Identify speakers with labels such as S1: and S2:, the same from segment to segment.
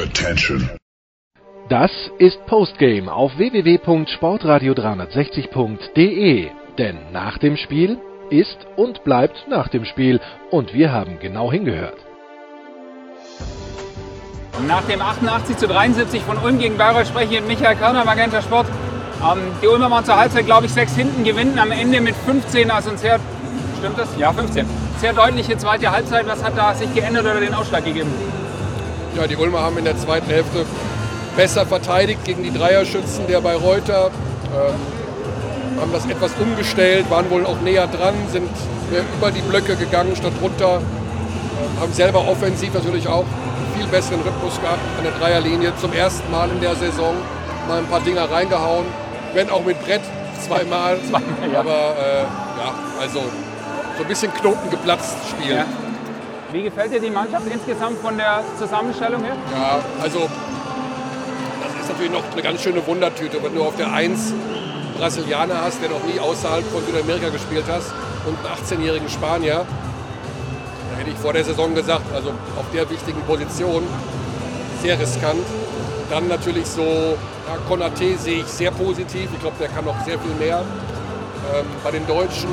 S1: Attention.
S2: Das ist Postgame auf www.sportradio360.de. Denn nach dem Spiel ist und bleibt nach dem Spiel. Und wir haben genau hingehört.
S3: Nach dem 88 zu 73 von Ulm gegen Bayreuth spreche ich mit Michael Körner, Magenta Sport. Ähm, die Ulmer waren zur Halbzeit, glaube ich, sechs hinten, gewinnen am Ende mit 15, also ein sehr, stimmt das? Ja, 15. Sehr deutliche zweite Halbzeit. Was hat da sich geändert oder den Ausschlag gegeben?
S4: Ja, die Ulmer haben in der zweiten Hälfte besser verteidigt gegen die Dreierschützen der Bayreuther. Ähm, haben das etwas umgestellt, waren wohl auch näher dran, sind mehr über die Blöcke gegangen statt runter. Ähm, haben selber offensiv natürlich auch viel besseren Rhythmus gehabt an der Dreierlinie. Zum ersten Mal in der Saison mal ein paar Dinger reingehauen. Wenn auch mit Brett zweimal. zweimal ja. Aber äh, ja, also so ein bisschen Knoten geplatzt spielen. Ja.
S3: Wie gefällt dir die Mannschaft insgesamt von der Zusammenstellung her?
S4: Ja, also das ist natürlich noch eine ganz schöne Wundertüte, wenn du auf der 1 Brasilianer hast, der noch nie außerhalb von Südamerika gespielt hast und einen 18-jährigen Spanier. Da hätte ich vor der Saison gesagt, also auf der wichtigen Position, sehr riskant. Dann natürlich so, ja, Konate sehe ich sehr positiv. Ich glaube, der kann noch sehr viel mehr. Ähm, bei den Deutschen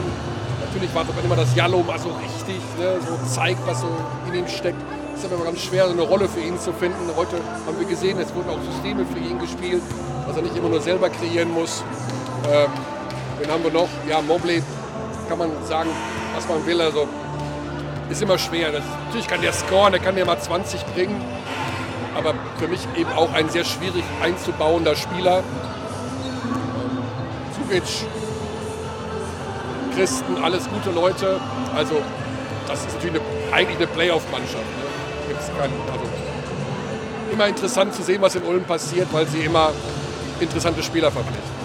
S4: natürlich wartet man immer, dass Jallo mal so richtig ne, so zeigt, was so in ihm steckt. Es ist aber immer ganz schwer, so eine Rolle für ihn zu finden. Heute haben wir gesehen, es wurden auch Systeme für ihn gespielt, dass er nicht immer nur selber kreieren muss. Ähm, wen haben wir noch? Ja, Mobley kann man sagen, was man will. Also ist immer schwer. Das, natürlich kann der scoren, der kann dir mal 20 bringen. Aber für mich eben auch ein sehr schwierig einzubauender Spieler. Ähm, Zugic Christen, alles gute Leute. Also das ist natürlich eine, eigentlich eine Playoff-Mannschaft. Ne? also, immer interessant zu sehen, was in Ulm passiert, weil sie immer interessante Spieler verpflichten.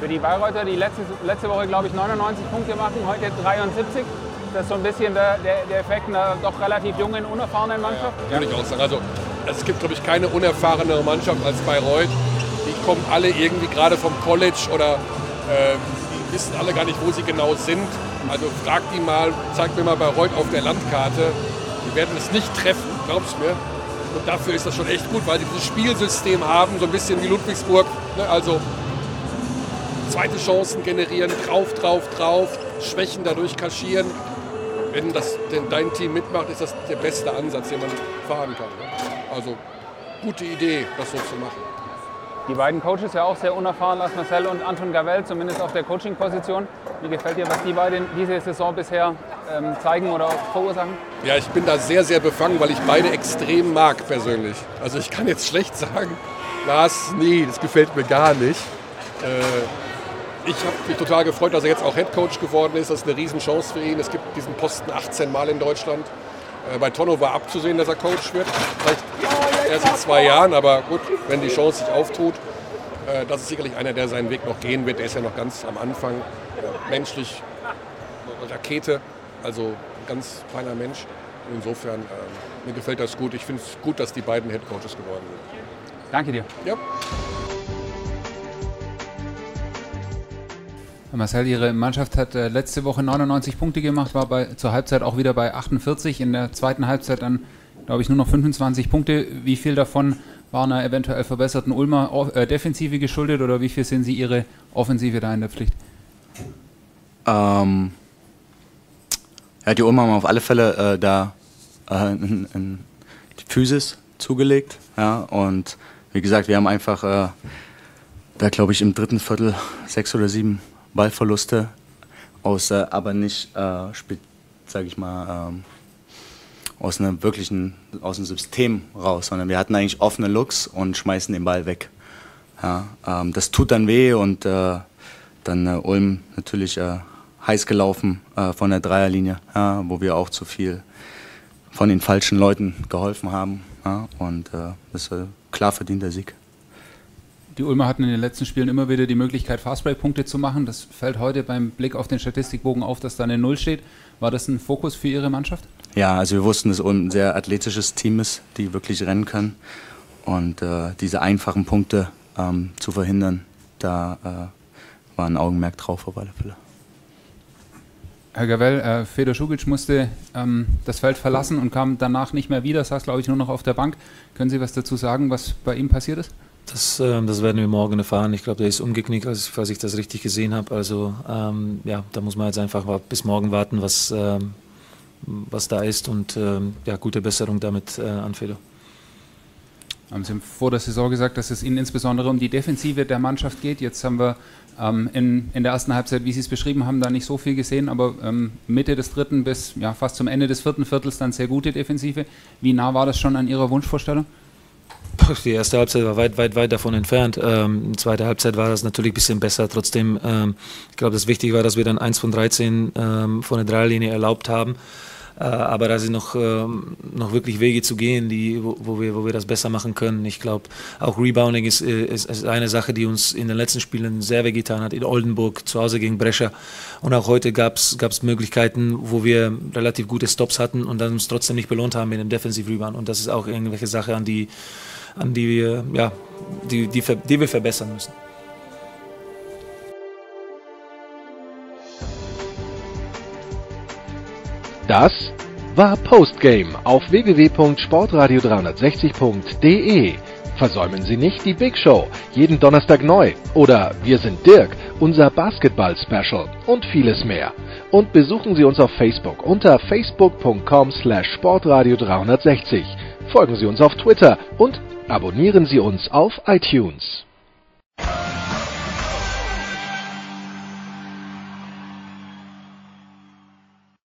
S3: Für die Bayreuther, die letzte, letzte Woche, glaube ich, 99 Punkte machen, heute 73. Das ist so ein bisschen der, der, der Effekt einer doch relativ jungen, unerfahrenen Mannschaft.
S4: Ja, würde ich auch sagen. Also, es gibt, glaube ich, keine unerfahrenere Mannschaft als Bayreuth. Die kommen alle irgendwie gerade vom College oder äh, wissen alle gar nicht, wo sie genau sind. Also frag die mal, zeig mir mal Bayreuth auf der Landkarte. Die werden es nicht treffen, glaub's mir. Und dafür ist das schon echt gut, weil sie dieses Spielsystem haben, so ein bisschen wie Ludwigsburg. Ne? Also zweite Chancen generieren, drauf, drauf, drauf, Schwächen dadurch kaschieren. Wenn das denn dein Team mitmacht, ist das der beste Ansatz, den man fahren kann. Ne? Also gute Idee, das so zu machen.
S3: Die beiden Coaches ja auch sehr unerfahren, Lars Marcel und Anton Gavel, zumindest auf der Coaching-Position. Wie gefällt dir, was die beiden diese Saison bisher ähm, zeigen oder verursachen?
S4: Ja, ich bin da sehr, sehr befangen, weil ich beide extrem mag persönlich. Also ich kann jetzt schlecht sagen, Lars, nee, das gefällt mir gar nicht. Äh, ich habe mich total gefreut, dass er jetzt auch Head Coach geworden ist. Das ist eine Riesenchance für ihn. Es gibt diesen Posten 18 Mal in Deutschland. Äh, bei Tonno war abzusehen, dass er Coach wird. Vielleicht erst in zwei Jahren, aber gut, wenn die Chance sich auftut, äh, das ist sicherlich einer, der seinen Weg noch gehen wird. Der ist ja noch ganz am Anfang, äh, menschlich, Rakete, also ganz feiner Mensch. Insofern, äh, mir gefällt das gut. Ich finde es gut, dass die beiden Head Coaches geworden sind.
S3: Danke dir.
S4: Ja.
S3: Marcel, Ihre Mannschaft hat äh, letzte Woche 99 Punkte gemacht, war bei, zur Halbzeit auch wieder bei 48. In der zweiten Halbzeit dann glaube ich, nur noch 25 Punkte. Wie viel davon waren einer eventuell verbesserten Ulmer äh, Defensive geschuldet oder wie viel sind Sie Ihre Offensive da in der Pflicht?
S5: Ähm, ja, die Ulmer haben auf alle Fälle äh, da äh, in, in die Physis zugelegt. Ja, und wie gesagt, wir haben einfach äh, da, glaube ich, im dritten Viertel sechs oder sieben Ballverluste aus, äh, aber nicht, äh, sage ich mal, ähm, aus einem wirklichen, aus dem System raus, sondern wir hatten eigentlich offene Looks und schmeißen den Ball weg. Ja, ähm, das tut dann weh und äh, dann äh, Ulm natürlich äh, heiß gelaufen äh, von der Dreierlinie, ja, wo wir auch zu viel von den falschen Leuten geholfen haben. Ja, und äh, das ist ein klar verdienter Sieg.
S3: Die Ulmer hatten in den letzten Spielen immer wieder die Möglichkeit, Fastbreak-Punkte zu machen. Das fällt heute beim Blick auf den Statistikbogen auf, dass da eine Null steht. War das ein Fokus für Ihre Mannschaft?
S5: Ja, also wir wussten, dass es ein sehr athletisches Team ist, die wirklich rennen können. Und äh, diese einfachen Punkte ähm, zu verhindern, da äh, war ein Augenmerk drauf auf alle Fälle.
S3: Herr Gavell, äh, Fedor Schugic musste ähm, das Feld verlassen und kam danach nicht mehr wieder, saß glaube ich nur noch auf der Bank. Können Sie was dazu sagen, was bei ihm passiert ist?
S1: Das, äh, das werden wir morgen erfahren. Ich glaube, der ist umgeknickt, als, falls ich das richtig gesehen habe. Also ähm, ja, da muss man jetzt einfach bis morgen warten, was, ähm, was da ist und ähm, ja, gute Besserung damit äh, an Fedor.
S3: Sie haben vor der Saison gesagt, dass es Ihnen insbesondere um die Defensive der Mannschaft geht. Jetzt haben wir ähm, in, in der ersten Halbzeit, wie Sie es beschrieben haben, da nicht so viel gesehen, aber ähm, Mitte des dritten bis ja, fast zum Ende des vierten Viertels dann sehr gute Defensive. Wie nah war das schon an Ihrer Wunschvorstellung?
S1: Die erste Halbzeit war weit, weit, weit davon entfernt. Ähm, zweite Halbzeit war das natürlich ein bisschen besser. Trotzdem, ähm, ich glaube, das Wichtige war, dass wir dann 1 von 13 ähm, von der Dreierlinie erlaubt haben. Äh, aber da sind noch, ähm, noch wirklich Wege zu gehen, die, wo, wo, wir, wo wir das besser machen können. Ich glaube, auch Rebounding ist, ist, ist, eine Sache, die uns in den letzten Spielen sehr wehgetan hat. In Oldenburg, zu Hause gegen Brescia. Und auch heute gab es Möglichkeiten, wo wir relativ gute Stops hatten und dann uns trotzdem nicht belohnt haben mit dem Defensive Rebound. Und das ist auch irgendwelche Sache, an die, an die wir, ja, die, die, die wir verbessern müssen.
S2: Das war Postgame auf www.sportradio360.de. Versäumen Sie nicht die Big Show, jeden Donnerstag neu. Oder Wir sind Dirk, unser Basketball-Special und vieles mehr. Und besuchen Sie uns auf Facebook unter facebook.com slash sportradio360. Folgen Sie uns auf Twitter und Abonnieren Sie uns auf iTunes.